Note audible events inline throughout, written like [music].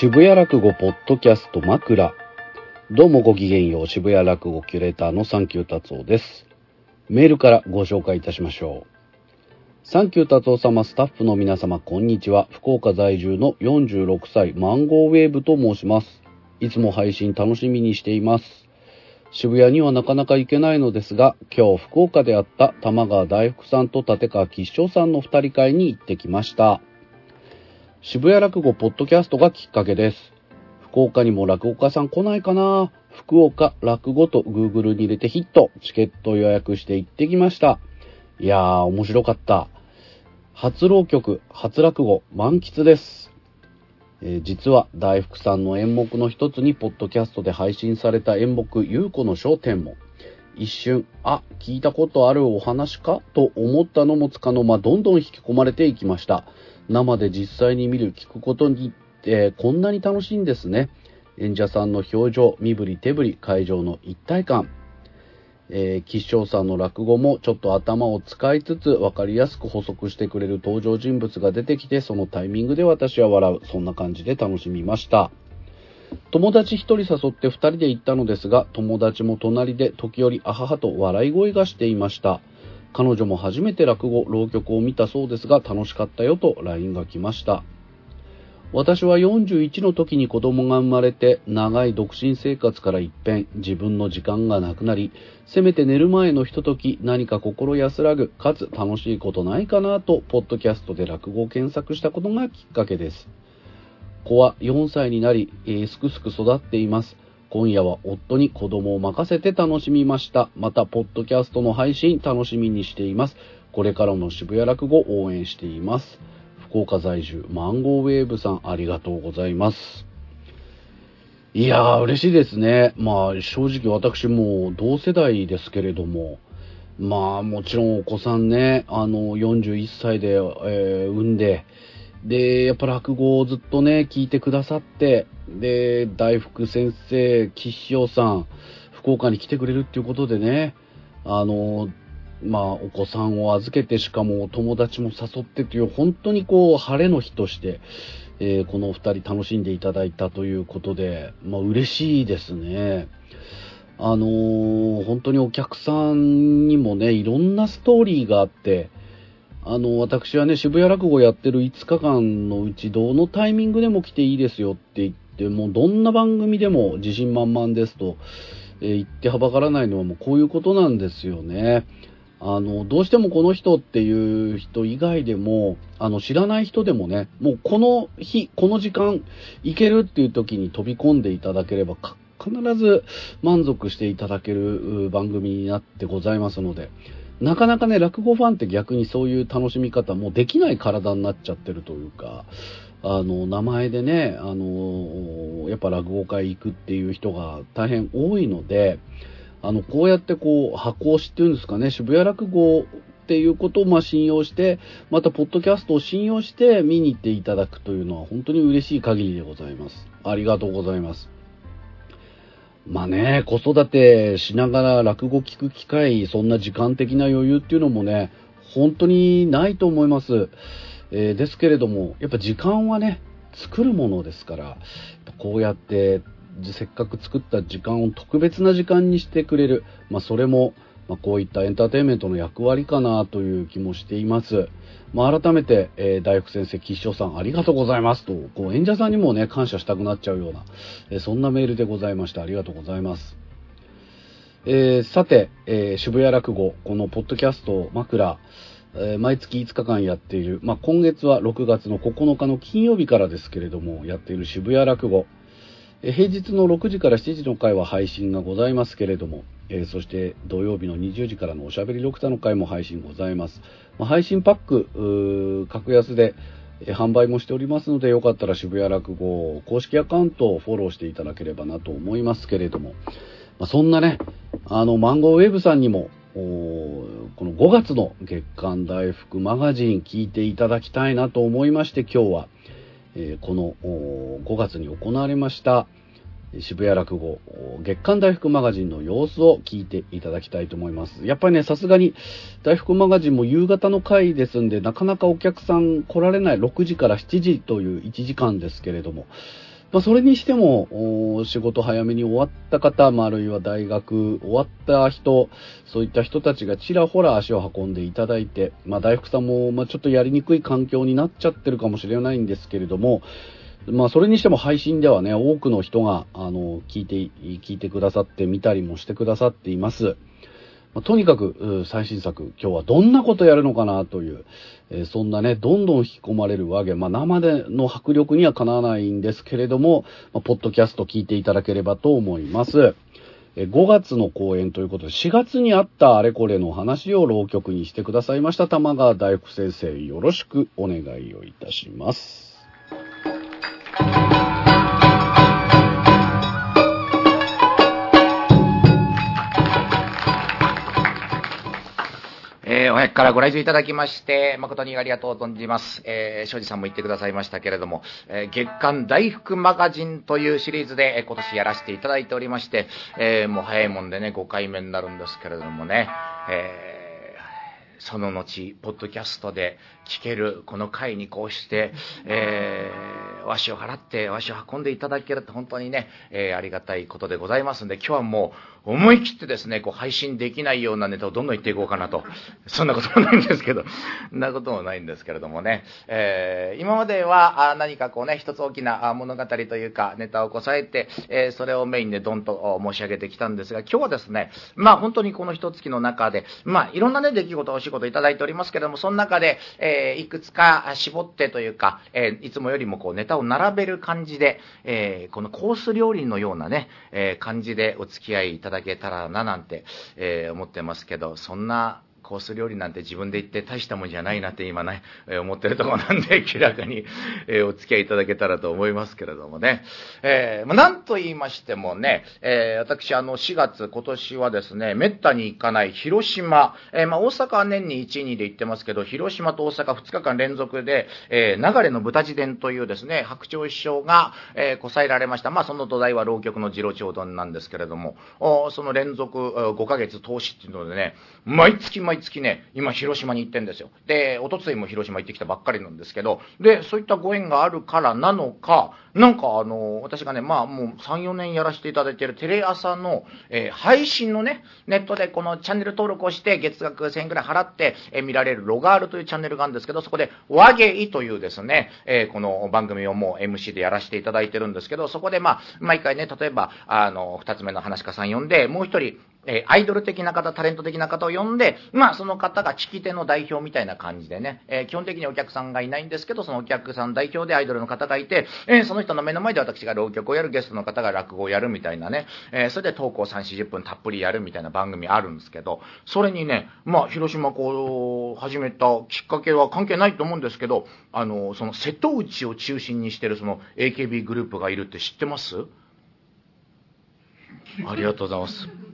渋谷落語ポッドキャスト枕。どうもごきげんよう、渋谷落語キュレーターのサンキュー達夫です。メールからご紹介いたしましょう。サンキュー達夫様スタッフの皆様、こんにちは。福岡在住の46歳、マンゴーウェーブと申します。いつも配信楽しみにしています。渋谷にはなかなか行けないのですが、今日福岡であった玉川大福さんと立川吉祥さんの二人会に行ってきました。渋谷落語ポッドキャストがきっかけです。福岡にも落語家さん来ないかな福岡落語と Google に入れてヒット。チケット予約して行ってきました。いやー、面白かった。初浪曲、初落語、満喫です。えー、実は大福さんの演目の一つにポッドキャストで配信された演目、ゆうこの焦点も、一瞬、あ、聞いたことあるお話か？と思ったのもつかの間、どんどん引き込まれていきました。生で実際に見る、聞くことに、えー、こんなに楽しいんですね。演者さんの表情、身振り手振り、会場の一体感。えー、吉祥さんの落語もちょっと頭を使いつつ分かりやすく補足してくれる登場人物が出てきて、そのタイミングで私は笑う。そんな感じで楽しみました。友達一人誘って二人で行ったのですが、友達も隣で時折あははと笑い声がしていました。彼女も初めて落語、浪曲を見たそうですが楽しかったよと LINE が来ました。私は41の時に子供が生まれて長い独身生活から一変自分の時間がなくなりせめて寝る前のひととき何か心安らぐかつ楽しいことないかなとポッドキャストで落語を検索したことがきっかけです子は4歳になり、えー、すくすく育っています今夜は夫に子供を任せて楽しみましたまたポッドキャストの配信楽しみにしていますこれからの渋谷落語応援しています福岡在住、マンゴーウェーブさん、ありがとうございます。いやー、嬉しいですね。まあ、正直私も同世代ですけれども、まあ、もちろんお子さんね、あの、41歳で、えー、産んで、で、やっぱ落語をずっとね、聞いてくださって、で、大福先生、岸翔さん、福岡に来てくれるっていうことでね、あの、まあ、お子さんを預けて、しかもお友達も誘ってという、本当にこう、晴れの日として、えー、このお二人楽しんでいただいたということで、まあ、嬉しいですね。あのー、本当にお客さんにもね、いろんなストーリーがあって、あの、私はね、渋谷落語やってる5日間のうち、どのタイミングでも来ていいですよって言って、もうどんな番組でも自信満々ですと、えー、言ってはばからないのはもうこういうことなんですよね。あの、どうしてもこの人っていう人以外でも、あの、知らない人でもね、もうこの日、この時間、行けるっていう時に飛び込んでいただければ、必ず満足していただける番組になってございますので、なかなかね、落語ファンって逆にそういう楽しみ方もできない体になっちゃってるというか、あの、名前でね、あの、やっぱ落語会行くっていう人が大変多いので、あの、こうやってこう、箱押しっていうんですかね、渋谷落語っていうことをま信用して、また、ポッドキャストを信用して見に行っていただくというのは本当に嬉しい限りでございます。ありがとうございます。まあね、子育てしながら落語聞く機会、そんな時間的な余裕っていうのもね、本当にないと思います。えー、ですけれども、やっぱ時間はね、作るものですから、こうやってせっかく作った時間を特別な時間にしてくれる。まあ、それも、まあ、こういったエンターテインメントの役割かなという気もしています。まあ、改めて、えー、大福先生、吉祥さん、ありがとうございますと、こう、演者さんにもね、感謝したくなっちゃうような、えー、そんなメールでございました。ありがとうございます。えー、さて、え渋谷落語、このポッドキャスト、枕、え毎月5日間やっている、まあ、今月は6月の9日の金曜日からですけれども、やっている渋谷落語、平日の6時から7時の回は配信がございますけれども、えー、そして土曜日の20時からのおしゃべりドクターの回も配信ございます。まあ、配信パック、格安で、えー、販売もしておりますので、よかったら渋谷落語公式アカウントをフォローしていただければなと思いますけれども、まあ、そんなね、あの、マンゴーウェーブさんにも、この5月の月刊大福マガジン聞いていただきたいなと思いまして今日はえこの5月に行われました渋谷落語月刊大福マガジンの様子を聞いていただきたいと思います。やっぱりね、さすがに大福マガジンも夕方の回ですんで、なかなかお客さん来られない6時から7時という1時間ですけれども、まあ、それにしても、仕事早めに終わった方、まあ、あるいは大学終わった人、そういった人たちがちらほら足を運んでいただいて、まあ、大福さんも、まあ、ちょっとやりにくい環境になっちゃってるかもしれないんですけれども、まあ、それにしても配信ではね、多くの人が、あの、聞いて、聞いてくださって見たりもしてくださっています。まあ、とにかく、最新作、今日はどんなことやるのかなという、えー、そんなね、どんどん引き込まれるわけ、まあ、生での迫力にはかなわないんですけれども、まあ、ポッドキャスト聞いていただければと思います。5月の公演ということで、4月にあったあれこれの話を浪曲にしてくださいました玉川大福先生、よろしくお願いをいたします。えー、お早くからご来場いただきまして、誠にありがとう存じます。えー、庄司さんも言ってくださいましたけれども、えー、月刊大福マガジンというシリーズで、えー、今年やらせていただいておりまして、えー、もう早いもんでね、5回目になるんですけれどもね、えー、その後、ポッドキャストで聞けるこの回にこうして、えー、和紙を払って和紙を運んでいただけるって本当にね、えー、ありがたいことでございますんで、今日はもう思い切ってですね、こう配信できないようなネタをどんどん言っていこうかなと。そんなこともないんですけど、そんなこともないんですけれどもね、えー、今までは何かこうね、一つ大きな物語というか、ネタをこさえて、えー、それをメインでドンと申し上げてきたんですが、今日はですね、まあ本当にこの一月の中で、まあいろんなね、出来事、お仕事いただいておりますけれども、その中で、えー、いくつか絞ってというか、え、いつもよりもこうネタを並べる感じで、え、このコース料理のようなね、え、感じでお付き合いいただけたらななんて、え、思ってますけど、そんなコース料理なんて自分で言って大したもんじゃないなって今ね、え、思ってるところなんで、[laughs] 気楽に、えー、お付き合いいただけたらと思いますけれどもね。えー、まあ、なんと言いましてもね、えー、私、あの、4月、今年はですね、めったに行かない広島、えー、まあ、大阪は年に1、2で行ってますけど、広島と大阪2日間連続で、えー、流れの豚自伝というですね、白鳥師匠が、えー、こさえられました。まあ、その土台は浪曲の次郎長丼なんですけれども、おその連続5ヶ月投資っていうのでね、毎月毎月月ね、今広島に行ってんですよ。で、おとついも広島行ってきたばっかりなんですけど、で、そういったご縁があるからなのか、なんかあの、私がね、まあもう3、4年やらせていただいてるテレ朝の、えー、配信のね、ネットでこのチャンネル登録をして月額1000円くらい払って、えー、見られるロガールというチャンネルがあるんですけど、そこで和芸というですね、えー、この番組をもう MC でやらせていただいてるんですけど、そこでまあ、毎回ね、例えば、あの、二つ目の話家さん呼んで、もう一人、え、アイドル的な方、タレント的な方を呼んで、まあ、その方が聞き手の代表みたいな感じでね、え、基本的にお客さんがいないんですけど、そのお客さん代表でアイドルの方がいて、え、そのトの目の前で私が浪曲をやる、ゲストの方が落語をやるみたいなね、えそれで投稿3、40分たっぷりやるみたいな番組あるんですけど、それにね、まあ、広島こう、始めたきっかけは関係ないと思うんですけど、あの、その瀬戸内を中心にしてるその AKB グループがいるって知ってます？ありがとうございます。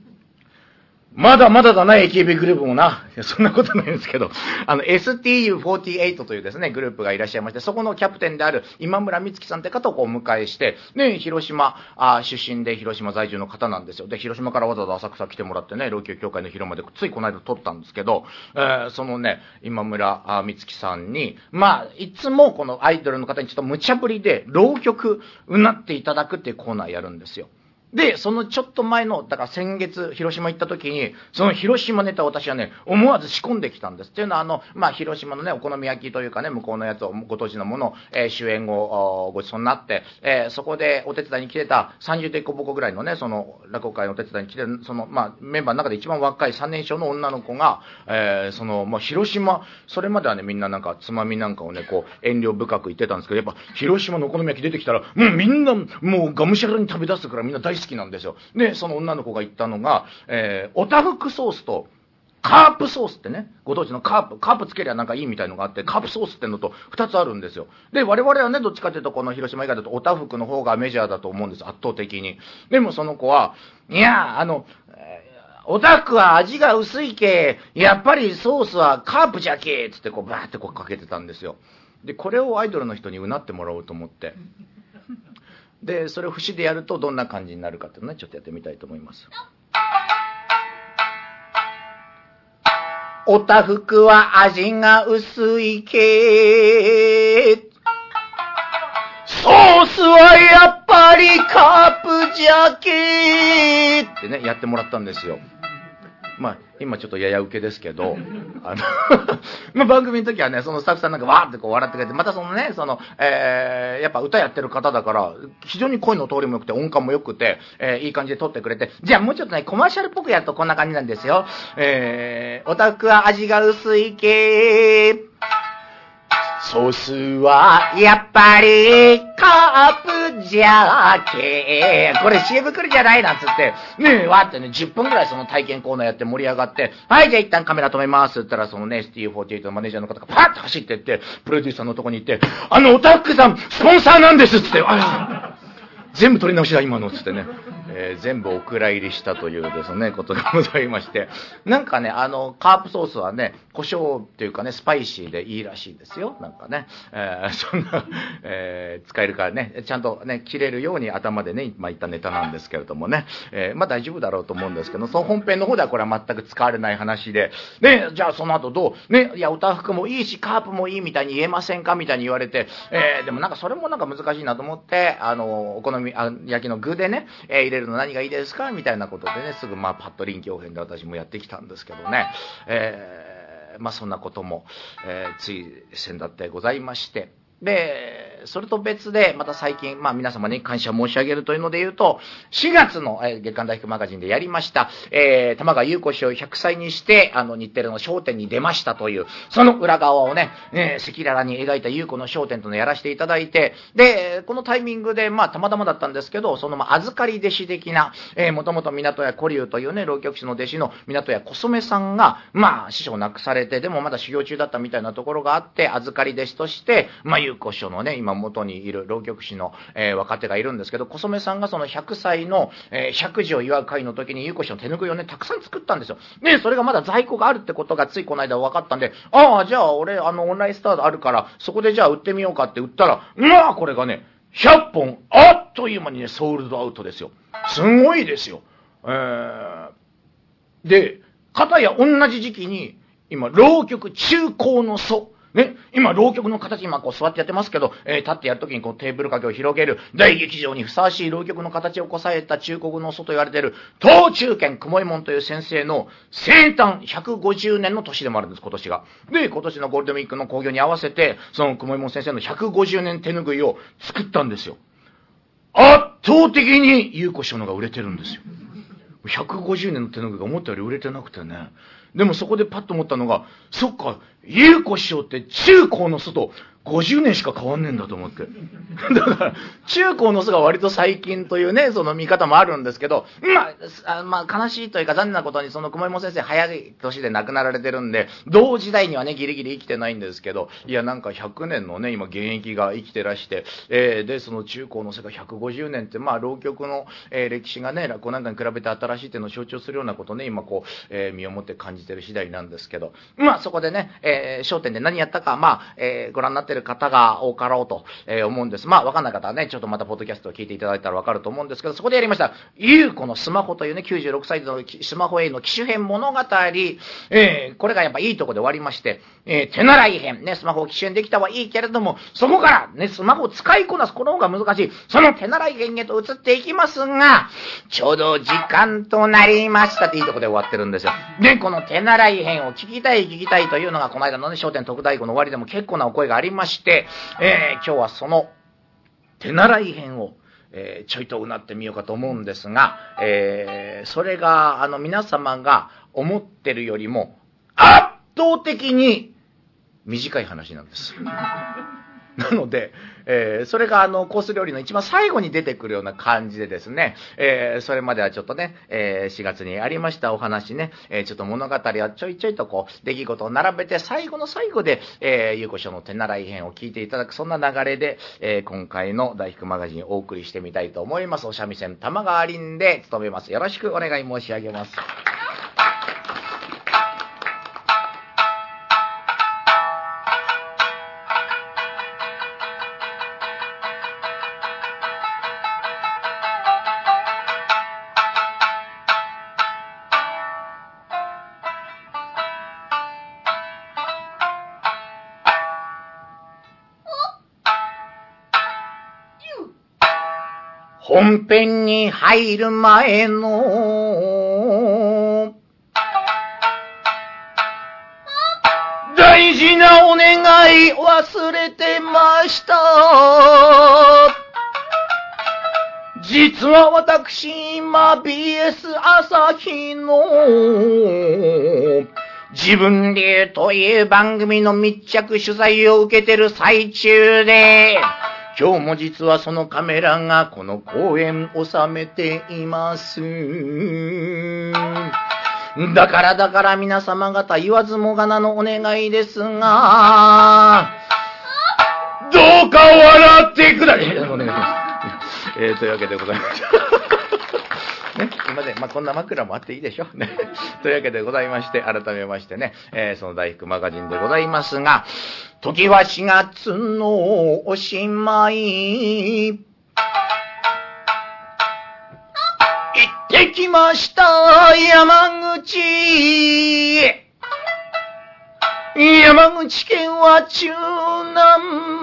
まだまだだな、AKB グループもな。[laughs] そんなことないんですけど、あの、STU48 というですね、グループがいらっしゃいまして、そこのキャプテンである今村美月さんって方をこうお迎えして、ね、広島あ出身で広島在住の方なんですよ。で、広島からわざわざ浅草来てもらってね、老朽協会の広間でついこの間撮ったんですけど、えー、そのね、今村美月さんに、まあ、いつもこのアイドルの方にちょっと無茶ぶりで、浪曲うなっていただくっていうコーナーやるんですよ。で、そのちょっと前の、だから先月、広島行った時に、その広島ネタを私はね、思わず仕込んできたんです。っていうのは、あの、まあ、広島のね、お好み焼きというかね、向こうのやつを、ご当地のものを、えー、主演をごちそうになって、えー、そこでお手伝いに来てた30デコボコぐらいのね、その、落語会のお手伝いに来て、その、まあ、メンバーの中で一番若い3年生の女の子が、えー、その、まあ、広島、それまではね、みんななんか、つまみなんかをね、こう、遠慮深く言ってたんですけど、やっぱ、広島のお好み焼き出てきたら、もうみんな、もうがむしゃらに食べ出すからみんな大好きなんですよ。で、その女の子が言ったのが、えー、おたふくソースと、カープソースってね、ご当地のカープ、カープつけりゃなんかいいみたいのがあって、カープソースってのと2つあるんですよ。で、我々はね、どっちかというとこの広島以外だとおたふくの方がメジャーだと思うんです、圧倒的に。でもその子は、いや、あの、おたふくは味が薄いけ、やっぱりソースはカープじゃけつってこうバーってこうかけてたんですよ。で、これをアイドルの人にうなってもらおうと思って。で、それを節でやるとどんな感じになるかっていうのね、ちょっとやってみたいと思います。おたふくは味が薄いけソースはやっぱりカープじゃけってね、やってもらったんですよ。今ちょっとやや受けですけど、あの [laughs] まあ番組の時はね、そのスタッフさんなんかわーってこう笑ってくれて、またそのね、その、えー、やっぱ歌やってる方だから、非常に声の通りも良くて、音感も良くて、えー、いい感じで撮ってくれて、じゃあもうちょっとね、コマーシャルっぽくやるとこんな感じなんですよ。えー、オタクは味が薄い系。ソースは、やっぱり、カープじゃけこれ CM 来るじゃないなんつって、ねえ、わってね、10分くらいその体験コーナーやって盛り上がって、はい、じゃあ一旦カメラ止めます。って言ったら、そのね、ST48 のマネージャーの方がパーッと走ってって、プロデューサーのとこに行って、あの、オタックさん、スポンサーなんです。っつって、あ全部取り直しだ、今の、つってね。えー、全部お蔵入りしたというですね、ことがございまして、なんかね、あの、カープソースはね、胡椒っていうかね、スパイシーでいいらしいですよ。なんかね、えー、そんな、えー、使えるからね、ちゃんとね、切れるように頭でね、今言ったネタなんですけれどもね、え、まあ大丈夫だろうと思うんですけど、その本編の方ではこれは全く使われない話で、ね、じゃあその後どう？ね、いや、歌服もいいし、カープもいいみたいに言えませんか？みたいに言われて、え、でもなんかそれもなんか難しいなと思って、あの、お好み焼きの具でね、え、入れるの何がいいですか？みたいなことでね、すぐまあパッと臨機応変で私もやってきたんですけどね、えー、まあそんなことも、えー、つい先だってございまして、で、それと別で、また最近、まあ皆様に感謝申し上げるというので言うと、4月の、えー、月刊大福マガジンでやりました、えー、玉川優子師匠100歳にして、あの、日テレの商店に出ましたという、その裏側をね、えー、赤裸々に描いた優子の商店とのやらせていただいて、で、このタイミングで、まあたまたまだったんですけど、その、まあ、預かり弟子的な、えー、もともと港屋古流というね、浪曲師の弟子の港屋小染さんが、まあ、師匠を亡くされて、でもまだ修行中だったみたいなところがあって、預かり弟子として、まあ、優子師匠のね、今元にいる浪曲師の、えー、若手がいるんですけど、小染さんがその100歳の、えー、100時を祝う会の時に、ゆうこしの手拭いをね、たくさん作ったんですよ。ね、それがまだ在庫があるってことがついこの間分かったんで、ああ、じゃあ俺、あの、オンラインスタートあるから、そこでじゃあ売ってみようかって売ったら、まあ、これがね、100本、あっという間にね、ソールドアウトですよ。すごいですよ。えー、で、かたや同じ時期に、今、浪曲中高の祖ね、今、浪曲の形、今こう座ってやってますけど、えー、立ってやるときにこうテーブル掛けを広げる、大劇場にふさわしい浪曲の形をこさえた中国の祖と言われている、東中堅雲右衛門という先生の生誕150年の年でもあるんです、今年が。で、今年のゴールデンウィークの興行に合わせて、その雲右衛門先生の150年手拭いを作ったんですよ。圧倒的に優子師匠のが売れてるんですよ。150年の手拭いが思ったより売れてなくてね。でもそこでパッと思ったのが、そっか、優子師匠って中高の外、50年しか変わんねえんだと思って。[laughs] だから、中高の巣が割と最近というね、その見方もあるんですけど、まあ、まあ、悲しいというか残念なことに、その雲山先生早い年で亡くなられてるんで、同時代にはね、ギリギリ生きてないんですけど、いや、なんか100年のね、今現役が生きてらして、えー、で、その中高の世が150年って、まあ、浪曲の、えー、歴史がね、落語なんかに比べて新しいっていうのを象徴するようなことね、今こう、えー、身をもって感じてる次第なんですけど、まあ、そこでね、えー、焦点で何やったか、まあ、えー、ご覧になってる方が多かろうと、えー、思うんです。まあ、わかんない方はね、ちょっとまたポッドキャストを聞いていただいたらわかると思うんですけど、そこでやりました、ゆうこのスマホというね、96歳のスマホへの機種編物語、えー、これがやっぱいいとこで終わりまして、えー、手習い編、ね、スマホを機種編できたはいいけれども、そこからね、スマホを使いこなす、この方が難しい。その手習い編へと移っていきますが、ちょうど時間となりましたっていいとこで終わってるんですよ。で、この手習い編を聞きたい聞きたいというのが、この間のね、商店特大号の終わりでも結構なお声がありまして、えー、今日はその手習い編を、えー、ちょいとうなってみようかと思うんですが、えー、それが、あの、皆様が思ってるよりも、圧倒的に短い話なんです。[laughs] なので、えー、それがあの、コース料理の一番最後に出てくるような感じでですね、えー、それまではちょっとね、えー、4月にありましたお話ね、え、ちょっと物語はちょいちょいとこう、出来事を並べて、最後の最後で、えー、ゆうこしょの手習い編を聞いていただく、そんな流れで、え、今回の大福マガジンをお送りしてみたいと思います。お三味線玉川林で務めます。よろしくお願い申し上げます。本編に入る前の、大事なお願い忘れてました。実は私、今 BS 朝日の。自分流という番組の密着取材を受けてる最中で、今日も実はそのカメラがこの公園を収めています。だからだから皆様方言わずもがなのお願いですが、どうか笑ってください。[laughs] お願いします。えー、というわけでございました。ね、今まで、まあ、こんな枕もあっていいでしょ。ね。[laughs] というわけでございまして、改めましてね、えー、その大福マガジンでございますが、時は4月のおしまい。行ってきました、山口。山口県は中南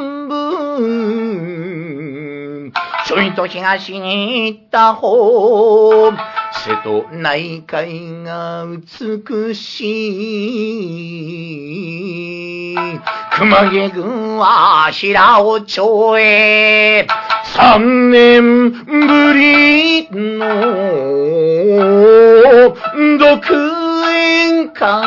ちょいと東に行った方。瀬戸内海が美しい。熊毛郡は平尾町へ三年ぶりの独演会。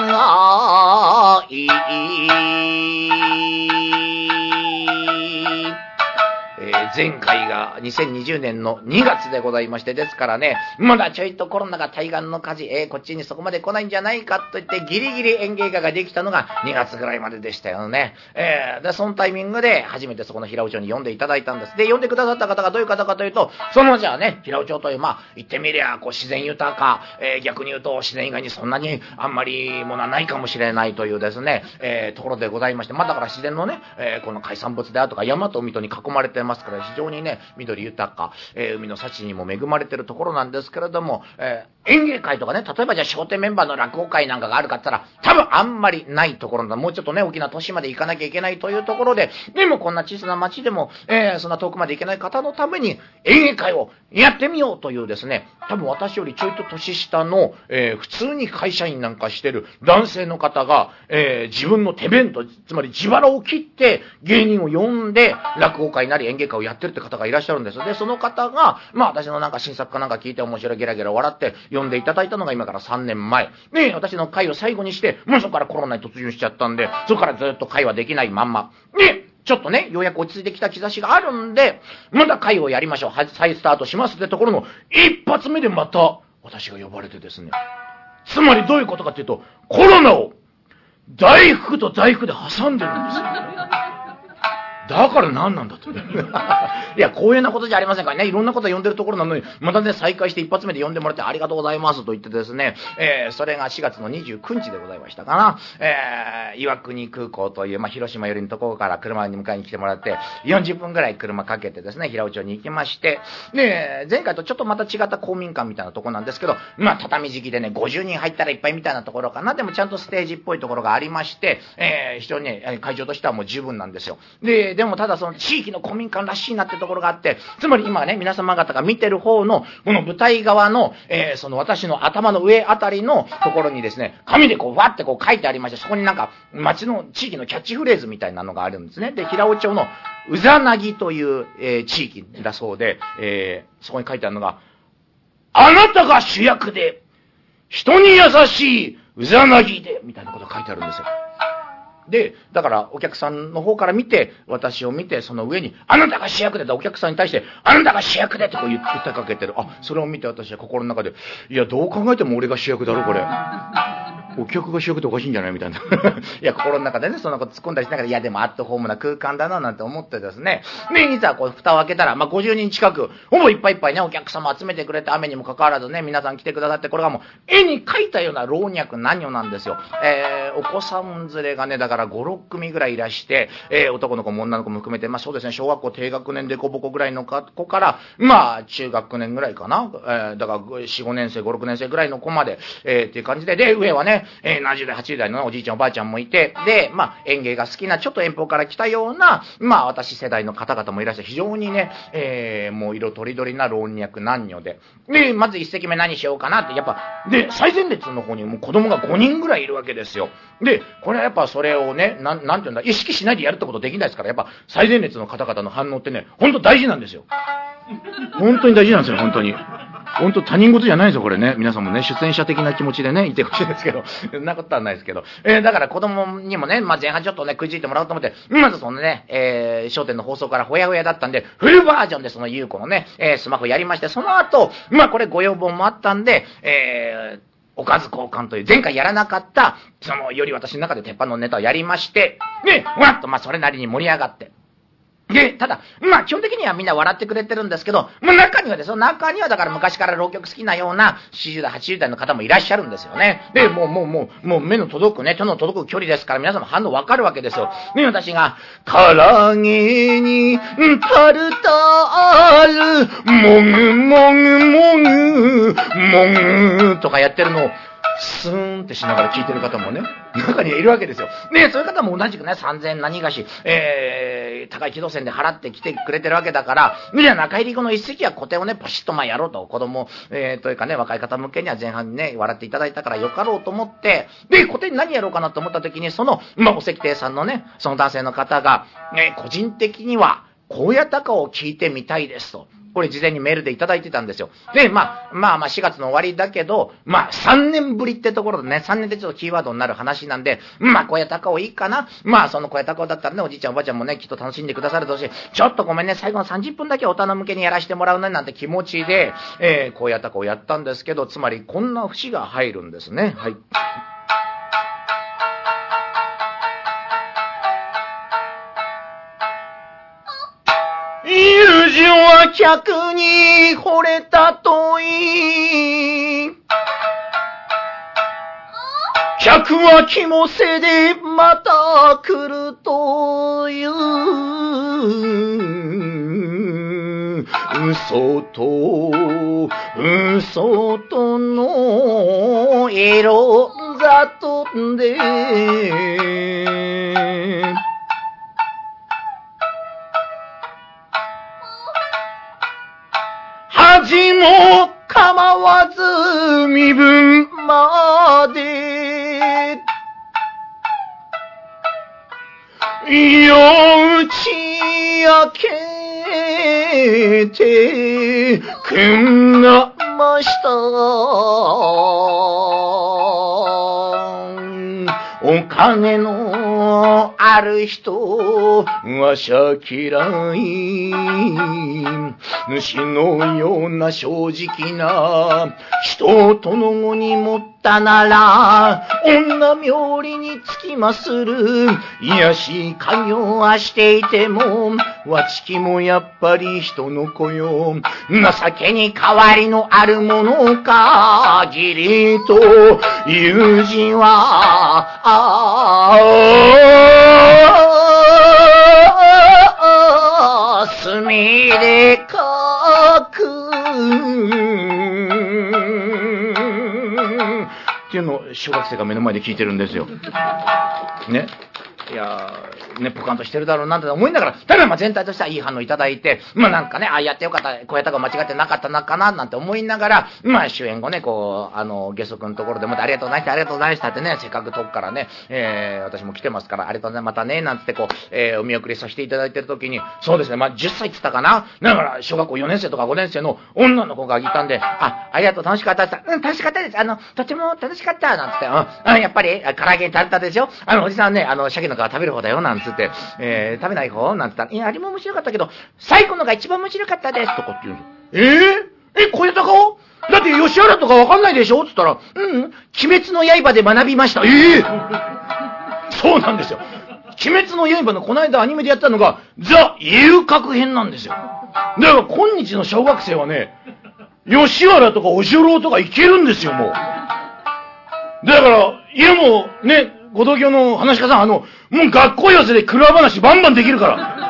前回が2020年の2月でございまして、ですからね、まだちょいとコロナが対岸の火事、えー、こっちにそこまで来ないんじゃないかと言って、ギリギリ演芸家ができたのが2月ぐらいまででしたよね。えー、で、そのタイミングで初めてそこの平尾町に呼んでいただいたんです。で、呼んでくださった方がどういう方かというと、そのじゃあね、平尾町という、まあ、言ってみりゃ、こう自然豊か、えー、逆に言うと自然以外にそんなにあんまりものはないかもしれないというですね、えー、ところでございまして、まあだから自然のね、えー、この海産物であるとか山と海とに囲まれてますから、非常にね、緑豊か、えー、海の幸にも恵まれてるところなんですけれども、えー、演芸会とかね、例えばじゃあ商店メンバーの落語会なんかがあるかったら、多分あんまりないところだ。もうちょっとね、大きな都市まで行かなきゃいけないというところで、でもこんな小さな町でも、えー、そんな遠くまで行けない方のために演芸会をやってみようというですね、多分私よりちょいと年下の、えー、普通に会社員なんかしてる男性の方が、えー、自分の手弁当、つまり自腹を切って芸人を呼んで落語会なり演芸会をやってってるって方がいらっしゃるんです。で、その方が、まあ私のなんか新作かなんか聞いて面白いゲラゲラ笑って呼んでいただいたのが今から3年前。ね私の会を最後にして、もうそこからコロナに突入しちゃったんで、そこからずっと会話できないまんま。ねちょっとね、ようやく落ち着いてきた兆しがあるんで、まだ会をやりましょう。再スタートしますってところの、一発目でまた、私が呼ばれてですね。つまりどういうことかっていうと、コロナを、大福と大福で挟んでるんですよ。だから何なんだと。[laughs] いや、光栄なことじゃありませんからね。いろんなこと呼んでるところなのに、またね、再開して一発目で呼んでもらってありがとうございますと言ってですね、えー、それが4月の29日でございましたかな。えー、岩国空港という、まあ、広島寄りのところから車に迎えに来てもらって、40分ぐらい車かけてですね、平尾町に行きまして、ね、前回とちょっとまた違った公民館みたいなとこなんですけど、まあ、畳敷きでね、50人入ったらいっぱいみたいなところかな。でもちゃんとステージっぽいところがありまして、えー、非常にね、会場としてはもう十分なんですよ。で、でもただその地域の公民館らしいなってところがあって、つまり今ね、皆様方が見てる方の、この舞台側の、えー、その私の頭の上あたりのところにですね、紙でこう、わってこう書いてありまして、そこになんか、町の地域のキャッチフレーズみたいなのがあるんですね。で、平尾町のうざなぎという、えー、地域だそうで、えー、そこに書いてあるのが、あなたが主役で、人に優しいうざなぎで、みたいなこと書いてあるんですよ。で、だからお客さんの方から見て、私を見て、その上に、あなたが主役でとお客さんに対して、あなたが主役でってこう言ってかけてる。あ、それを見て私は心の中で、いや、どう考えても俺が主役だろ、これ。[laughs] お客が主役っておかしいんじゃないみたいな。[laughs] いや、心の中でね、そんなこと突っ込んだりしながら、いや、でもアットホームな空間だな、なんて思ってですね。で、実はこう、蓋を開けたら、まあ、50人近く、ほぼいっぱいいっぱいね、お客様集めてくれて、雨にもかかわらずね、皆さん来てくださって、これがもう、絵に描いたような老若男女なんですよ。えー、お子さん連れがね、だから5、6組ぐらいいらして、えー、男の子も女の子も含めて、まあ、そうですね、小学校低学年でこぼこぐらいの子から、まあ、中学年ぐらいかな。えー、だから、4、5年生、5、6年生ぐらいの子まで、えー、っていう感じで、で、上はね、ね、えー、70代、80代のおじいちゃんおばあちゃんもいて、で、まあ、園芸が好きな、ちょっと遠方から来たような、まあ、私世代の方々もいらっしゃる、非常にね、えー、もう色とりどりな老若男女で。で、まず一席目何しようかなって、やっぱ、で、最前列の方にもう子供が5人ぐらいいるわけですよ。で、これはやっぱそれをね、なん、なんていうんだ、意識しないでやるってことできないですから、やっぱ最前列の方々の反応ってね、ほんと大事なんですよ。[laughs] 本当に大事なんですよ、本当に。本当他人事じゃないですよ、これね。皆さんもね、出演者的な気持ちでね、いてほしいですけど、そんなことはないですけど。えー、だから子供にもね、まあ、前半ちょっとね、食いついてもらおうと思って、まずそのね、えー、商店の放送からほやほやだったんで、フルバージョンでその優子のね、えー、スマホやりまして、その後、まあ、これご要望もあったんで、えー、おかず交換という、前回やらなかった、その、より私の中で鉄板のネタをやりまして、ね、わっと、まあ、それなりに盛り上がって。で、ただ、まあ基本的にはみんな笑ってくれてるんですけど、まあ中にはですよ、中にはだから昔から浪曲好きなような40代、80代の方もいらっしゃるんですよね。で、もうもうもう、もう目の届くね、手の届く距離ですから皆さんも反応わかるわけですよ。ね、私が、唐揚げに、タルタール、もぐもぐもぐ、もぐとかやってるのを、スーンってしながら聞いてる方もね、中にはいるわけですよ。ねそういう方も同じくね、3000何がし、えー、高い軌道線で払ってきてくれてるわけだから、じゃあ中入り後の一席は古典をね、ポシッとまあやろうと、子供、えー、というかね、若い方向けには前半にね、笑っていただいたからよかろうと思って、で、古典何やろうかなと思った時に、その、まあ、お石亭さんのね、その男性の方が、ね、個人的には、高野高を聞いてみたいですと。これ事前にメールでいただいてたんですよ。で、まあ、まあまあ4月の終わりだけど、まあ3年ぶりってところでね、3年でちょっとキーワードになる話なんで、まあ小屋高尾いいかな。まあその小屋高尾だったらね、おじいちゃんおばあちゃんもね、きっと楽しんでくださるとし、ちょっとごめんね、最後の30分だけ大人向けにやらせてもらうね、なんて気持ちで、えー、小屋高尾やったんですけど、つまりこんな節が入るんですね。はい。は客に惚れたといい。客は気もせでまた来るという。嘘と嘘との色ざとんで恥も構わず身分まで夜打ち明けてくんなましたお金のある人はしゃ嫌い。主のような正直な人との後に持ったなら、女冥利につきまする。癒し家業はしていても、わちきもやっぱり人の子よ。情けに代わりのあるものか、義理と友人は、ああ、墨で書く。っていうのを小学生が目の前で聞いてるんですよ。ね？いやね、ポカンとしてるだろうなんて思いながら、ただまあ全体としてはいい反応いただいて、まあなんかね、ああやってよかった、こうやったか間違ってなかったなかな、なんて思いながら、まあ終演後ね、こう、あの、ゲスト君のところでまたありがとうございました、ありがとうございましたってね、せっかく遠くからね、えー、私も来てますから、ありがとうございま、たね、なんつってこう、えー、お見送りさせていただいてる時に、そうですね、まあ10歳って言ったかな、だから小学校4年生とか5年生の女の子がいたんで、あ、ありがとう、楽しかったです。うん、楽しかったです。あの、とても楽しかった、なんつって、うん、やっぱり、唐揚げに食べたでしょ？あの、おじさんね、あの、鮭の皮食べる方だよ、なんつって、えー、食べない方？なんつったら、いや、あれも面白かったけど、最後のが一番面白かったです、とかって言うんですえー、え、小枝顔だって吉原とかわかんないでしょ？つったら、うん、鬼滅の刃で学びました。ええー、[laughs] そうなんですよ。鬼滅の刃のこの間アニメでやったのが、ザ・遊郭編なんですよ。だから今日の小学生はね、吉原とかお城郎とか行けるんですよ、もう。だから、家もね、ご同居の話し家さん、あの、もう学校寄せで黒話バンバンできるから。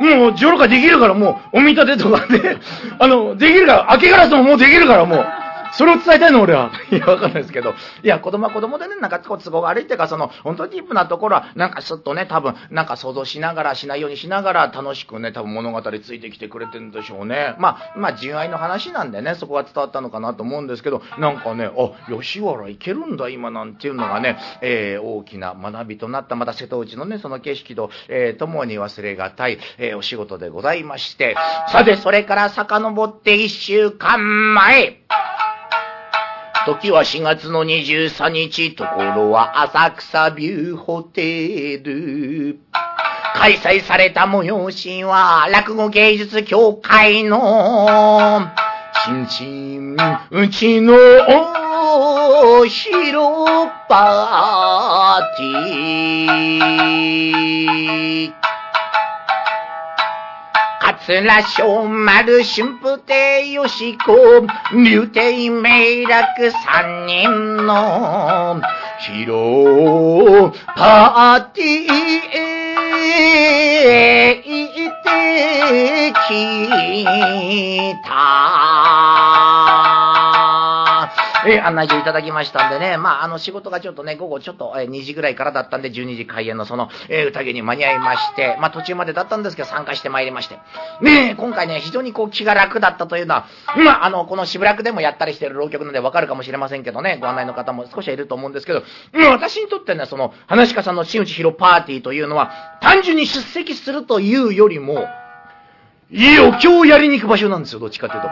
もう、ジョロカできるから、もう、お見立てとかで、あの、できるから、明けガラスももうできるから、もう。それを伝えたいの俺は。[laughs] いや、わかんないですけど。いや、子供は子供でね、なんかこう都合が悪いっていうか、その、本当にディープなところは、なんかすっとね、多分、なんか想像しながら、しないようにしながら、楽しくね、多分物語ついてきてくれてるんでしょうね。まあ、まあ、純愛の話なんでね、そこは伝わったのかなと思うんですけど、なんかね、あ、吉原行けるんだ、今なんていうのがね、えー、大きな学びとなった、また瀬戸内のね、その景色と、えー、共に忘れがたい、えー、お仕事でございまして、さて、それから遡って一週間前、時は4月の23日、ところは浅草ビューホテル。開催された催しは、落語芸術協会の、ちんちん、うちの、お城パーティー桂小丸春風亭よしこ、竜亭明楽三人の、広パーティーへ行ってきた。えー、案内状いただきましたんでね、まあ、あの、仕事がちょっとね、午後ちょっと、えー、2時ぐらいからだったんで、12時開演のその、えー、宴に間に合いまして、まあ、途中までだったんですけど、参加してまいりまして。ね今回ね、非常にこう、気が楽だったというのは、まあ、あの、この渋楽でもやったりしてる浪曲なんでわかるかもしれませんけどね、ご案内の方も少しはいると思うんですけど、まあ、私にとってね、その、話家さんの新内広パーティーというのは、単純に出席するというよりも、余興をやりに行く場所なんですよ、どっちかというと。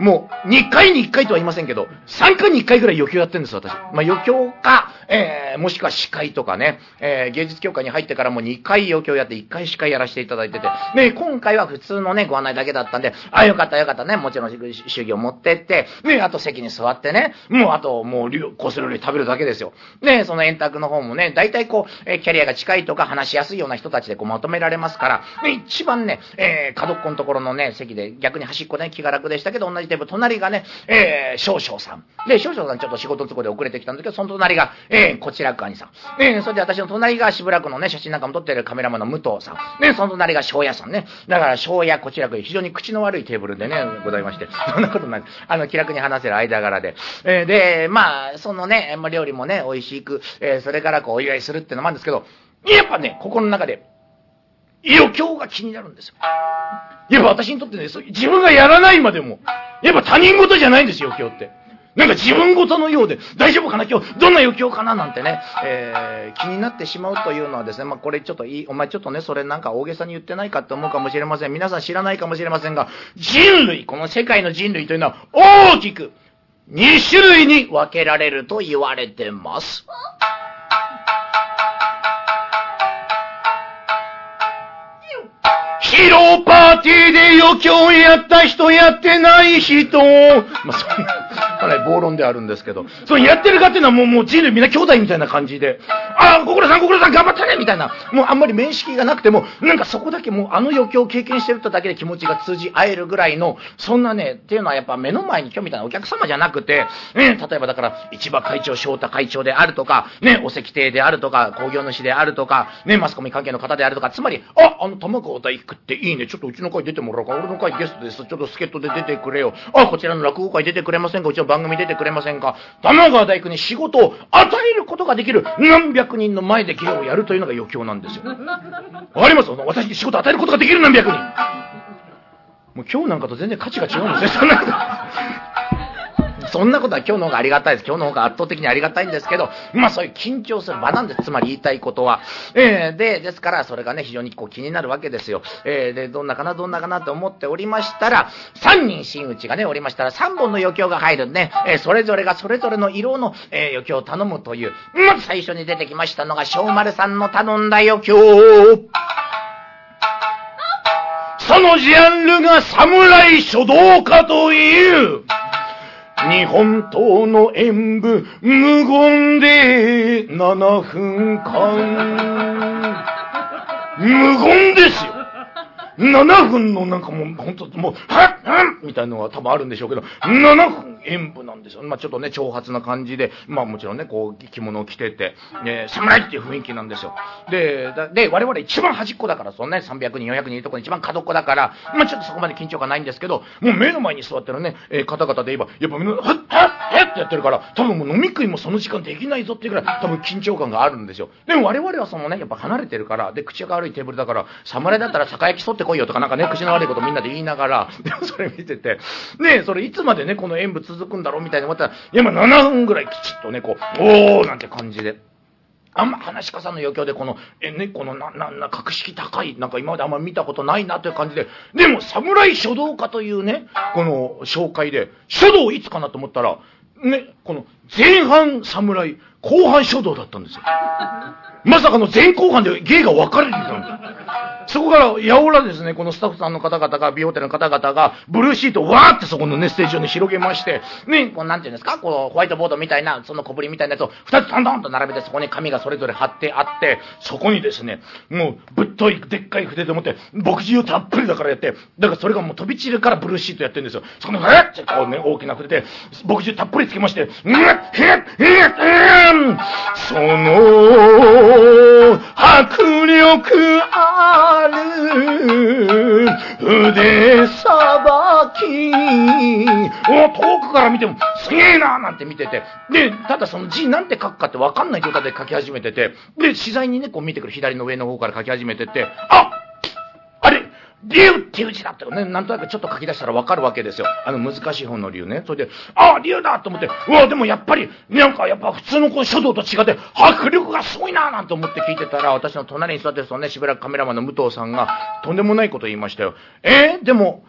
もう、2回に1回とは言いませんけど、3回に1回ぐらい余興やってるんです、私。まあ、余興か、えー、もしくは司会とかね、えー、芸術協会に入ってからも2回余興やって1回司会やらせていただいてて、ね、今回は普通のね、ご案内だけだったんで、あ、よかったよかったね、もちろん主義を持ってって、ね、あと席に座ってね、もうあともう、こするより食べるだけですよ。ね、その円卓の方もね、大体こう、えー、キャリアが近いとか話しやすいような人たちでこうまとめられますから、ね、一番ね、えー、角っこのところのね、席で逆に端っこね、気が楽でしたけど、同じテーブル、隣がね、えー、少々さん。で、少々さんちょっと仕事のとこで遅れてきたんだけど、その隣が、えー、こちらく兄さん。えー、それで私の隣がしぶらくのね、写真なんかも撮ってるカメラマンの武藤さん。ね、その隣が庄屋さんね。だから庄屋こちらく非常に口の悪いテーブルでね、ございまして。[laughs] そんなことない。あの、気楽に話せる間柄で。えー、で、まあ、そのね、料理もね、美味しく、えー、それからこう、お祝いするってのもあるんですけど、やっぱね、ここの中で、余興が気になるんですよ。やっぱ私にとってね、自分がやらないまでも、やっぱ他人事じゃないんですよ、余興って。なんか自分事のようで、大丈夫かな今日、どんな余興かななんてね、えー、気になってしまうというのはですね、まあこれちょっといい、お前ちょっとね、それなんか大げさに言ってないかって思うかもしれません。皆さん知らないかもしれませんが、人類、この世界の人類というのは大きく2種類に分けられると言われてます。ヒロパーティーで余興やった人、やってない人。まあ、そんな、かなり暴論であるんですけど、そのやってるかっていうのはもう、もう人類みんな兄弟みたいな感じで、ああ、小倉さん、小倉さん頑張ったねみたいな、もうあんまり面識がなくても、なんかそこだけもうあの余興を経験してるとだけで気持ちが通じ合えるぐらいの、そんなね、っていうのはやっぱ目の前に今日みたいなお客様じゃなくて、ね、例えばだから、市場会長、翔太会長であるとか、ね、お石亭であるとか、工業主であるとか、ね、マスコミ関係の方であるとか、つまり、あ、あの玉川大福っていいね、ちょっとうちの会出てもらおうか、俺の会ゲストです、ちょっと助っ人で出てくれよ。あ、こちらの落語会出てくれませんか、うちの番組出てくれませんか？玉川大工に仕事を与えることができる何百人の前で芸をやるというのが余興なんですよ。わかります？私に仕事を与えることができる何百人。もう今日なんかと全然価値が違うんですよ、そんなことは今日の方がありがたいです。今日の方が圧倒的にありがたいんですけど、まあそういう緊張する場なんです。つまり言いたいことは。えー、で、ですからそれがね、非常にこう気になるわけですよ。えー、で、どんなかな、どんなかなと思っておりましたら、3人真打ちがね、おりましたら3本の余興が入るんで、えー、それぞれがそれぞれの色の、え、余興を頼むという、まず最初に出てきましたのが、小丸さんの頼んだ余興。そのジャンルが侍書道家という、日本刀の演武、無言で7分間。無言ですよ。7分のなんかもう、ほんと、もう、はっ、はっみたいなのが多分あるんでしょうけど、7分演舞なんですよ。まあちょっとね、挑発な感じで、まあもちろんね、こう、着物を着てて、ね、侍っていう雰囲気なんですよ。で、で、我々一番端っこだから、そんなね、300人、400人いるところに一番角っこだから、まあちょっとそこまで緊張感ないんですけど、もう目の前に座ってるね、えー、方々で言えば、やっぱみんな、はっはっはっってやってるから、多分もう飲み食いもその時間できないぞっていうぐらい、多分緊張感があるんですよ。でも我々はそのね、やっぱ離れてるから、で、口が悪いテーブルだから、侍だったら酒焼きそってこいよとかなんかね、口の悪いことみんなで言いながら、[laughs] でもそれ見てて、ねそれいつまでね、この演舞続くんだろうみたいに思ったら、いや、まあ7分ぐらいきちっとね、こう、おーなんて感じで。あんま話し家さんの余興でこの、え、ね、このな、な、な、格式高い、なんか今まであんま見たことないなという感じで、でも、侍書道家というね、この紹介で、書道いつかなと思ったら、ね、この前半侍、後半書道だったんですよ。まさかの前後半で芸が分かれてたんですそこから、やおらですね、このスタッフさんの方々が、美容店の方々が、ブルーシートをわーってそこのね、ステージ上に広げまして、ね、こうなんていうんですか、こう、ホワイトボードみたいな、その小ぶりみたいなやつを、二つトントンと並べて、そこに紙がそれぞれ貼ってあって、そこにですね、もう、ぶっとい、でっかい筆でもって、墨汁たっぷりだからやって、だからそれがもう飛び散るからブルーシートやってるんですよ。そこに、えってこうね、大きな筆で、墨汁たっぷりつけまして、うん、へっ、へっ、ん、その、迫力ある腕さばき遠くから見てもすげえななんて見てて、で、ただその字なんて書くかって分かんない状態で書き始めてて、で、自在にね、こう見てくる左の上の方から書き始めてて、あっ竜っていう字だってね、なんとなくちょっと書き出したらわかるわけですよ。あの難しい方の竜ね。それで、ああ、竜だと思って、うわ、でもやっぱり、なんかやっぱ普通のこう書道と違って、迫力がすごいななんて思って聞いてたら、私の隣に座ってるそのね、しばらくカメラマンの武藤さんが、とんでもないこと言いましたよ。えー、でも、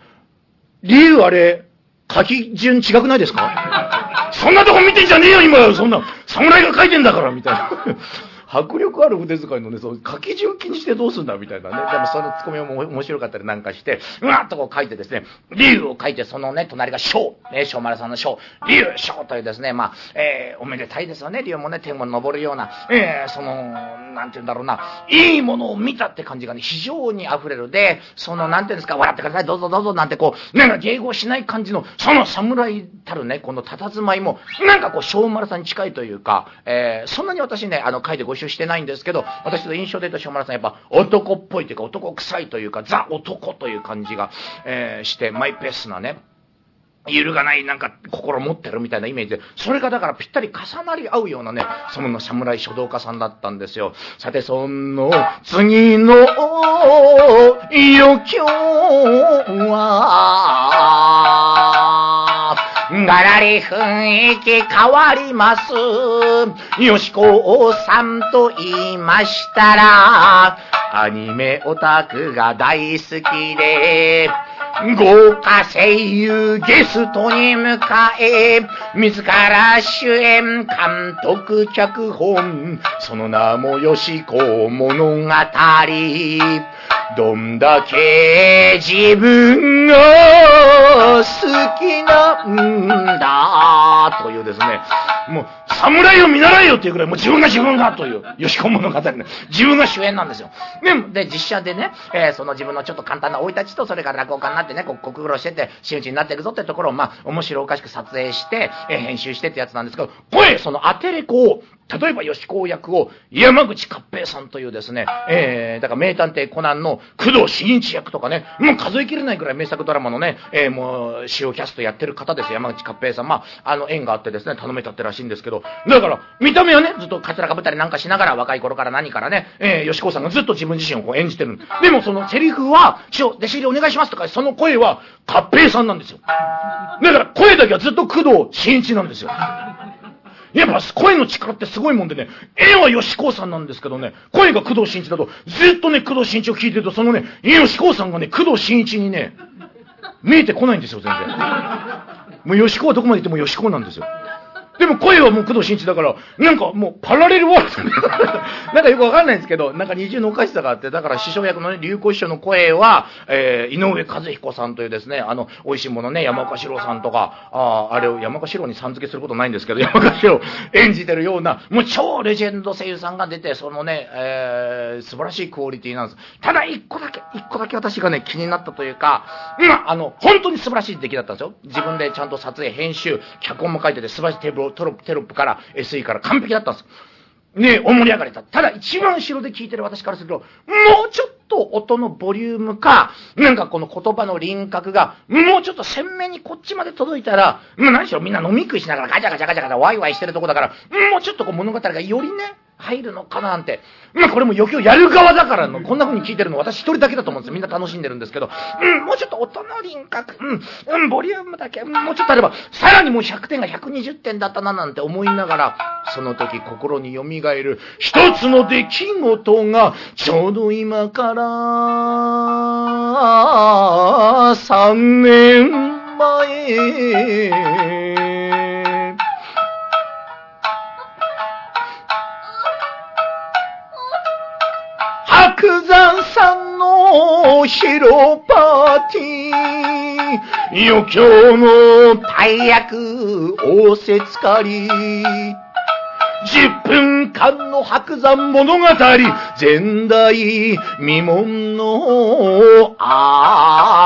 竜あれ、書き順違くないですか？[laughs] そんなとこ見てんじゃねえよ、今そんな、侍が書いてんだから、みたいな。迫力ある筆遣いのね、そう、書き順気にしてどうすんだみたいなね。でもそのツッコミも面白かったりなんかして、うわっとこう書いてですね、竜を書いて、そのね、隣が章、ね、章丸さんの章、竜章というですね、まあ、えー、おめでたいですよね、竜もね、天を昇るような、えー、その、なんて言うんだろうな、いいものを見たって感じがね、非常に溢れる。で、その、なんて言うんですか、笑ってください、どうぞどうぞ、なんてこう、なんか迎合しない感じの、その侍たるね、この佇まいも、なんかこう、章丸さんに近いというか、えー、そんなに私ね、あの、書いてご一してないんですけど、私の印象で言うと、塩村さんやっぱ男っぽいというか、男臭いというか、ザ男という感じが、えー、して、マイペースなね、揺るがないなんか心持ってるみたいなイメージで、それがだからぴったり重なり合うようなね、その侍書道家さんだったんですよ。さて、その次の余興は、がらり雰囲気変わります。よしこさんと言いましたら、アニメオタクが大好きで、豪華声優ゲストに迎え、自ら主演、監督、脚本、その名もよしこ物語。どんだけ自分が好きなんだ？というですね、もう侍を見習えよっていうくらい、もう自分が自分がという、よしこ物語ね。自分が主演なんですよ。で、実写でね、えー、その自分のちょっと簡単な生い立ちと、それから落語家になってね、こう、苦労してて、真打ちになっていくぞってところを、まあ、面白おかしく撮影して、えー、編集してってやつなんですけど、声、そのアテレコを、例えば吉公役を山口勝平さんというですね、えー、だから名探偵コナンの工藤新一役とかね、もう数えきれないくらい名作ドラマのね、えー、もう、主要キャストやってる方です、山口勝平さん。まあ、あの、縁があってですね、頼めたってらしいんですけど、だから、見た目はね、ずっとカツラかぶったりなんかしながら、若い頃から何からね、えー、吉子さんがずっと自分自身をこう演じてる。でもそのセリフは、師匠、弟子入りお願いしますとか、その声は、勝平さんなんですよ。だから声だけはずっと工藤新一なんですよ。やっぱ声の力ってすごいもんでね、絵は吉高さんなんですけどね、声が工藤新一だと、ずっとね、工藤新一を聞いてると、そのね、吉高さんがね、工藤新一にね、見えてこないんですよ、全然。もう吉高はどこまで行っても吉高なんですよ。でも声はもう工藤新一だから、なんかもうパラレルワールド [laughs] なんかよくわかんないんですけど、なんか二重のおかしさがあって、だから師匠役のね、流行師匠の声は、えー、井上和彦さんというですね、あの、美味しいものね、山岡四郎さんとか、ああれを山岡四郎にさん付けすることないんですけど、山岡四郎演じてるような、もう超レジェンド声優さんが出て、そのね、えー、素晴らしいクオリティなんです。ただ一個だけ、一個だけ私がね、気になったというか、まあ、あの、本当に素晴らしい出来だったんですよ。自分でちゃんと撮影、編集、脚本も書いてて、素晴らしいテーブル、トロテロップから SE から完璧だったんです。ね大盛り上がりだ。ただ一番後ろで聞いてる私からすると、もうちょっと音のボリュームか、なんかこの言葉の輪郭が、もうちょっと鮮明にこっちまで届いたら、もう何しろみんな飲み食いしながらガチャガチャガチャガチャワイワイしてるとこだから、もうちょっとこう物語がよりね、入るのかななんて。まあこれも余興やる側だからの、こんな風に聞いてるの私一人だけだと思うんですよ。みんな楽しんでるんですけど、うん、もうちょっと音の輪郭、うん、うん、ボリュームだけ、うん、もうちょっとあれば、さらにもう100点が120点だったななんて思いながら、その時心に蘇る。一つの出来事が、ちょうど今から3年前、山さんの広パーティー、余興の大役仰せつかり、十分間の白山物語、前代未聞の、あ、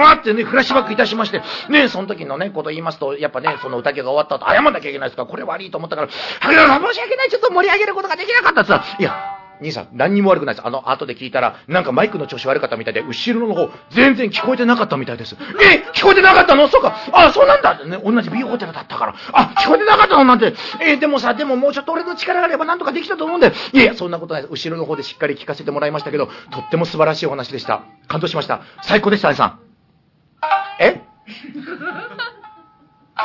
わってね、フラッシュバックいたしまして、ね、その時のね、こと言いますと、やっぱね、その宴が終わった後、謝んなきゃいけないですから、これ悪いと思ったから、白山さん申し訳ない、ちょっと盛り上げることができなかったっつったら、いや、兄さん、何にも悪くないです。あの、後で聞いたら、なんかマイクの調子悪かったみたいで、後ろの方、全然聞こえてなかったみたいです。え聞こえてなかったの？そうか。あ、そうなんだ。ね、同じ美容ホテルだったから。あ、聞こえてなかったの？なんて。えでもさ、でももうちょっと俺の力があればなんとかできたと思うんで。いやいや、そんなことないです。後ろの方でしっかり聞かせてもらいましたけど、とっても素晴らしいお話でした。感動しました。最高でした、兄さん。え？[laughs]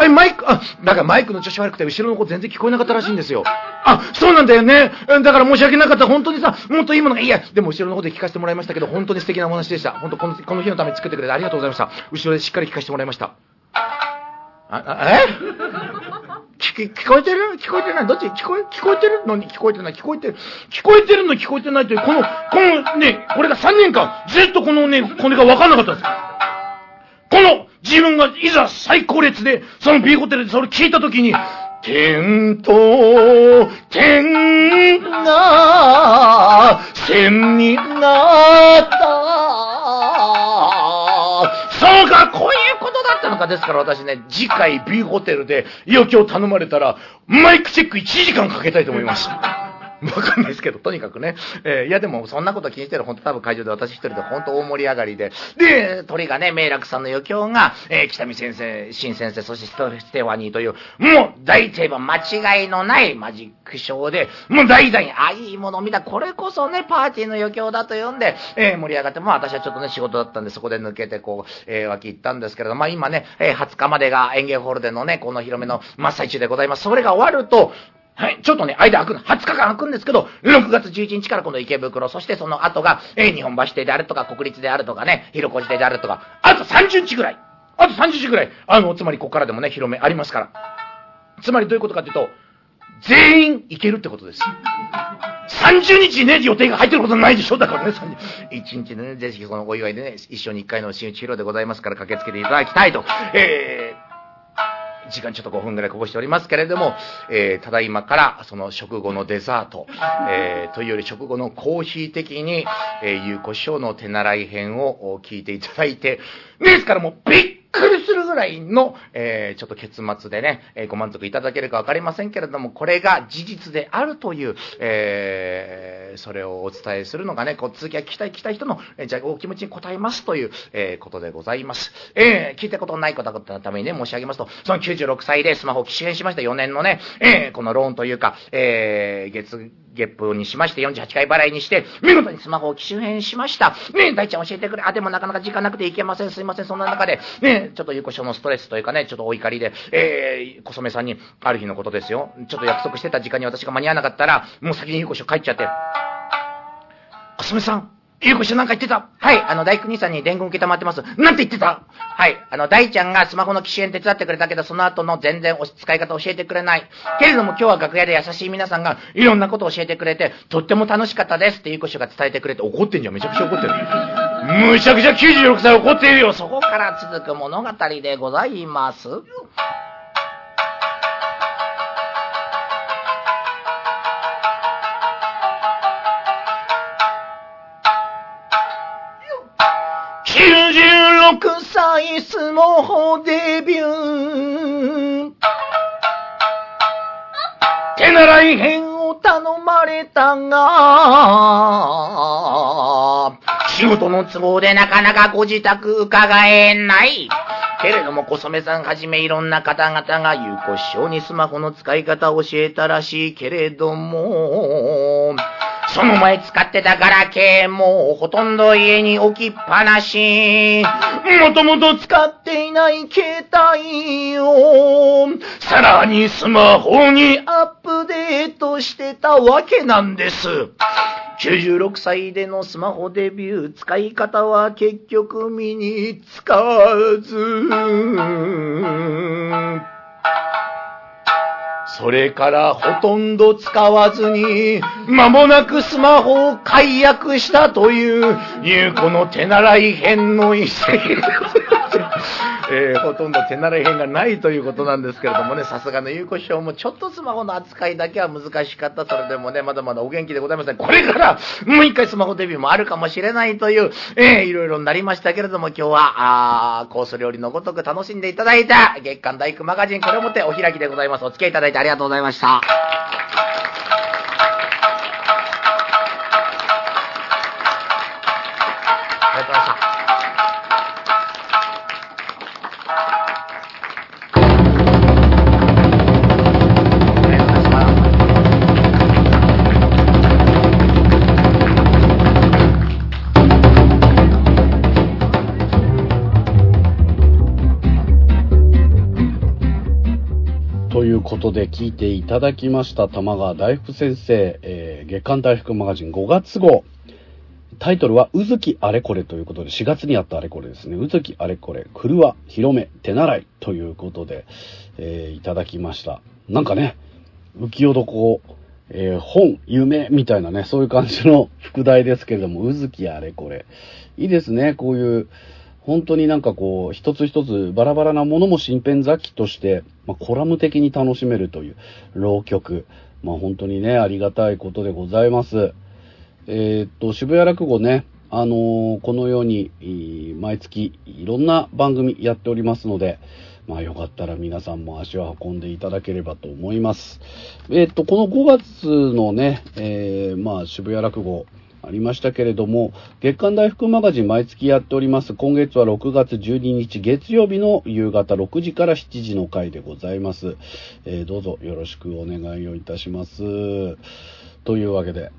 え、マイク、あ、だからマイクの調子悪くて後ろの子全然聞こえなかったらしいんですよ。あ、そうなんだよね。だから申し訳なかった。本当にさ、もっといいものが、いや、でも後ろの方で聞かせてもらいましたけど、本当に素敵なお話でした。本当この、この日のために作ってくれてありがとうございました。後ろでしっかり聞かせてもらいました。あ、あえ？[laughs] 聞聞こえてる？聞こえてない？どっち？聞こえ、聞こえてるのに？聞こえてない？聞こえてる？聞こえてるの聞こえてないという、この、このね、これが3年間、ずっとこのね、これが分かんなかったんです。この、自分がいざ最高列で、その B ホテルでそれ聞いたときに、点と点が線になった。そうか、こういうことだったのか。ですから私ね、次回 B ホテルで余興頼まれたら、マイクチェック1時間かけたいと思います。[laughs] わかんないですけど、とにかくね。えー、いやでも、そんなこと気にしてる、本当多分会場で私一人で本当大盛り上がりで。で、鳥がね、明楽さんの余興が、えー、北見先生、新先生、そしてステファニーという、もう大定番、間違いのないマジックショーで、もう大々に、あ、いいもの見た、これこそね、パーティーの余興だと呼んで、えー、盛り上がって、まあ私はちょっとね、仕事だったんで、そこで抜けて、こう、えー、脇行ったんですけれど、まあ今ね、えー、20日までが園芸ホールでのね、この広めの真っ最中でございます。それが終わると、はい、ちょっとね、間空くの、20日間空くんですけど、6月11日からこの池袋、そしてその後が、えー、日本橋邸であるとか、国立であるとかね、広小路邸であるとか、あと30日ぐらい、あと30日ぐらい、あの、つまりここからでもね、広めありますから。つまりどういうことかというと、全員行けるってことです。30日ね、予定が入ってることないでしょ？だからね、1日でね、ぜひこのお祝いでね、一生に一回の新内披露でございますから駆けつけていただきたいと。えー時間ちょっと5分ぐらいこぼしておりますけれども、えー、ただいまからその食後のデザート、えー、というより食後のコーヒー的に、えー、ゆうこ師匠の手習い編を聞いていただいて、ですからもうびっくりするぐらいの、えー、ちょっと結末でね、えー、ご満足いただけるかわかりませんけれども、これが事実であるという、えー、それをお伝えするのがね、こう続きは聞きたい聞きたい人の、えー、じゃあお気持ちに応えますという、えー、ことでございます。えー、聞いたことのない方のためにね、申し上げますと、その96歳でスマホを機種変しました4年のね、えー、このローンというか、えー、月、月報にしまして、48回払いにして、見事にスマホを機種変しました。ねえ、大ちゃん教えてくれ。あ、でもなかなか時間なくていけません。すいません。そんな中で、ねちょっとゆうこしょのストレスというかね、ちょっとお怒りで、えー、小染さんに、ある日のことですよ。ちょっと約束してた時間に私が間に合わなかったら、もう先にゆうこしょ帰っちゃって、小染さん、ゆうこしょなんか言ってたはい、あの、大工兄さんに伝言受けたまってます。なんて言ってたはい、あの、大ちゃんがスマホの機種変手伝ってくれたけど、その後の全然お使い方教えてくれない。けれども今日は楽屋で優しい皆さんがいろんなことを教えてくれて、とっても楽しかったですってゆうこしが伝えてくれて怒ってんじゃん。めちゃくちゃ怒ってる。むちゃくちゃ96歳怒っているよ。そこから続く物語でございます。96歳スマホデビュー手習い編頼まれたが、仕事の都合でなかなかご自宅伺えない。けれども、小染さんはじめいろんな方々が有効師匠にスマホの使い方を教えたらしいけれども、その前使ってたガラケーもほとんど家に置きっぱなし。もともと使っていない携帯を、さらにスマホにアップデートしてたわけなんです。96歳でのスマホデビュー、使い方は結局身につかず。それからほとんど使わずに、間もなくスマホを解約したという、ゆうこの手習い編の遺跡。えーほとんど手習い編がないということなんですけれどもね、さすがのゆうこ師匠もちょっとスマホの扱いだけは難しかった。それでもね、まだまだお元気でございません。これからもう一回スマホデビューもあるかもしれないという、えーいろいろになりましたけれども、今日は、あーコース料理のごとく楽しんでいただいた月刊大工マガジン、これをもってお開きでございます。お付き合いいただいてありがとうございました。ことで聞いていただきました玉川大福先生、えー月刊大福マガジン5月号。タイトルは、うずきあれこれということで、4月にあったあれこれですね。うずきあれこれ、くるわ、広め、手習いということで、えーいただきました。なんかね、浮世床、えー本、夢みたいなね、そういう感じの副題ですけれども、うずきあれこれ。いいですね、こういう、本当になんかこう、一つ一つバラバラなものも新編雑記として、まあ、コラム的に楽しめるという浪曲。まあ本当にね、ありがたいことでございます。えーっと、渋谷落語ね、あのーこのように、毎月いろんな番組やっておりますので、まあよかったら皆さんも足を運んでいただければと思います。えーっと、この5月のね、えーまあ渋谷落語、ありましたけれども、月刊大福マガジン毎月やっております。今月は6月12日月曜日の夕方6時から7時の回でございます。えーどうぞよろしくお願いをいたします。というわけで、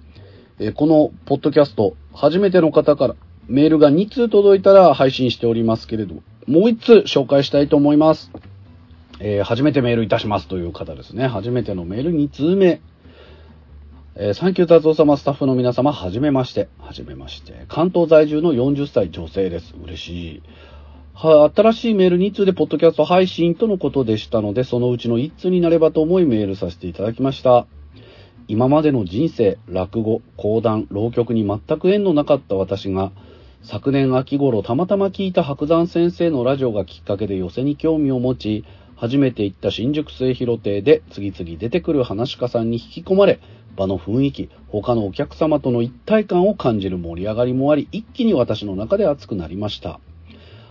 えーこのポッドキャスト、初めての方からメールが2通届いたら配信しておりますけれども、もう1通紹介したいと思います。えー初めてメールいたしますという方ですね。初めてのメール2通目。えーサンキュー達夫様スタッフの皆様、はじめまして。はじめまして。関東在住の40歳女性です。嬉しい。は、新しいメール2通でポッドキャスト配信とのことでしたので、そのうちの1通になればと思いメールさせていただきました。今までの人生、落語、講談、浪曲に全く縁のなかった私が、昨年秋頃たまたま聞いた白山先生のラジオがきっかけで寄せに興味を持ち、初めて行った新宿末広亭で次々出てくる話家さんに引き込まれ、場の雰囲気、他のお客様との一体感を感じる盛り上がりもあり、一気に私の中で熱くなりました。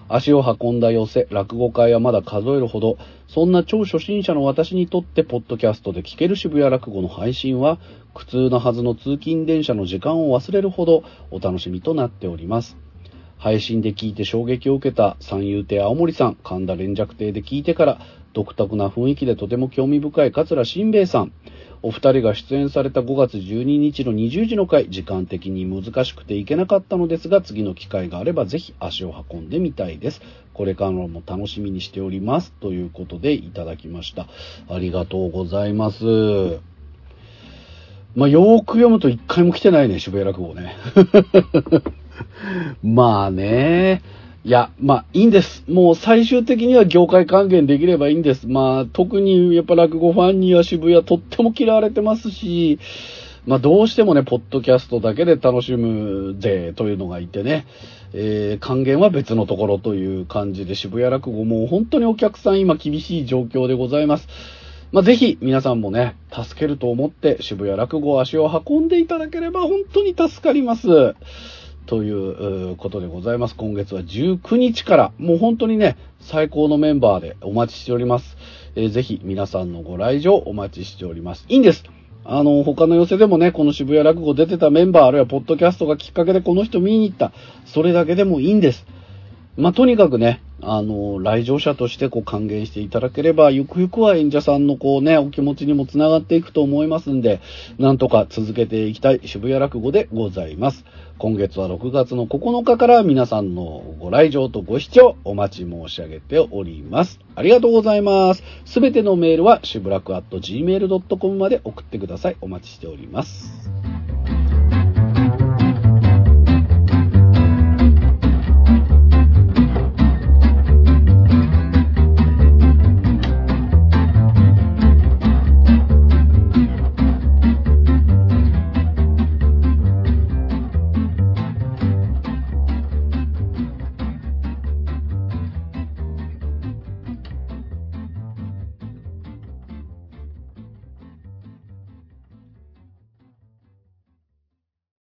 足を運んだ寄せ、落語会はまだ数えるほど、そんな超初心者の私にとって、ポッドキャストで聞ける渋谷落語の配信は、苦痛なはずの通勤電車の時間を忘れるほどお楽しみとなっております。配信で聞いて衝撃を受けた三遊亭青森さん、神田連雀亭で聞いてから、独特な雰囲気でとても興味深い桂新兵衛さん、お二人が出演された5月12日の20時の回、時間的に難しくて行けなかったのですが、次の機会があればぜひ足を運んでみたいです。これからも楽しみにしております。ということでいただきました。ありがとうございます。まあ、よーく読むと一回も来てないね、渋谷落語ね。[laughs] まあね。いや、まあ、いいんです。もう最終的には業界還元できればいいんです。まあ、特にやっぱ落語ファンには渋谷とっても嫌われてますし、まあ、どうしてもね、ポッドキャストだけで楽しむ税というのがいてね、えー、還元は別のところという感じで渋谷落語もう本当にお客さん今厳しい状況でございます。まあ、ぜひ皆さんもね、助けると思って渋谷落語足を運んでいただければ本当に助かります。ということでございます。今月は19日から、もう本当にね、最高のメンバーでお待ちしております。えー、ぜひ皆さんのご来場お待ちしております。いいんです。あの、他の寄せでもね、この渋谷落語出てたメンバー、あるいはポッドキャストがきっかけでこの人見に行った。それだけでもいいんです。まあ、とにかくね、あの、来場者としてこう還元していただければ、ゆくゆくは演者さんのこうね、お気持ちにもつながっていくと思いますんで、なんとか続けていきたい渋谷落語でございます。今月は6月の9日から皆さんのご来場とご視聴お待ち申し上げております。ありがとうございます。すべてのメールは、しぶらく at gmail.com まで送ってください。お待ちしております。